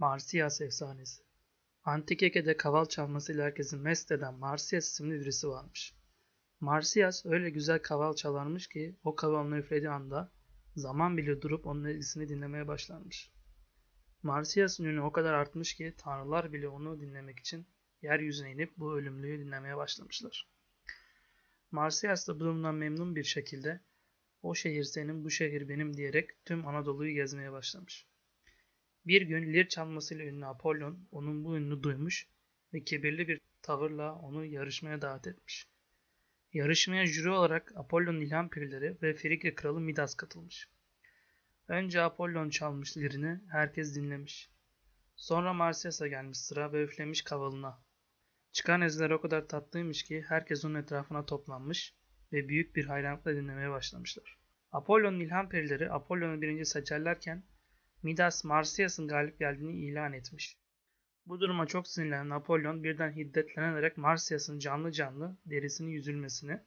Marsyas efsanesi. Antik Ege'de kaval çalmasıyla herkesi mest eden Marsyas isimli birisi varmış. Marsyas öyle güzel kaval çalarmış ki o kavalını üflediği anda zaman bile durup onun etkisini dinlemeye başlarmış. Marsyas'ın ünü o kadar artmış ki tanrılar bile onu dinlemek için yeryüzüne inip bu ölümlüyü dinlemeye başlamışlar. Marsyas da durumdan memnun bir şekilde o şehir senin bu şehir benim diyerek tüm Anadolu'yu gezmeye başlamış. Bir gün lir çalmasıyla ünlü Apollon onun bu ününü duymuş ve kibirli bir tavırla onu yarışmaya davet etmiş. Yarışmaya jüri olarak Apollon'un ilham pirleri ve Frigya kralı Midas katılmış. Önce Apollon çalmış lirini, herkes dinlemiş. Sonra Marsyas'a gelmiş sıra ve üflemiş kavalına. Çıkan ezler o kadar tatlıymış ki herkes onun etrafına toplanmış ve büyük bir hayranlıkla dinlemeye başlamışlar. Apollon'un ilham perileri Apollon'u birinci seçerlerken Midas Marsyas'ın galip geldiğini ilan etmiş. Bu duruma çok sinirlenen Napolyon birden hiddetlenerek Marsyas'ın canlı canlı derisini yüzülmesini,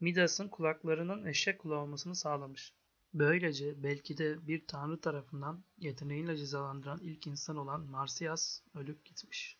Midas'ın kulaklarının eşek kulağı olmasını sağlamış. Böylece belki de bir tanrı tarafından yeteneğiyle cezalandıran ilk insan olan Marsyas ölüp gitmiş.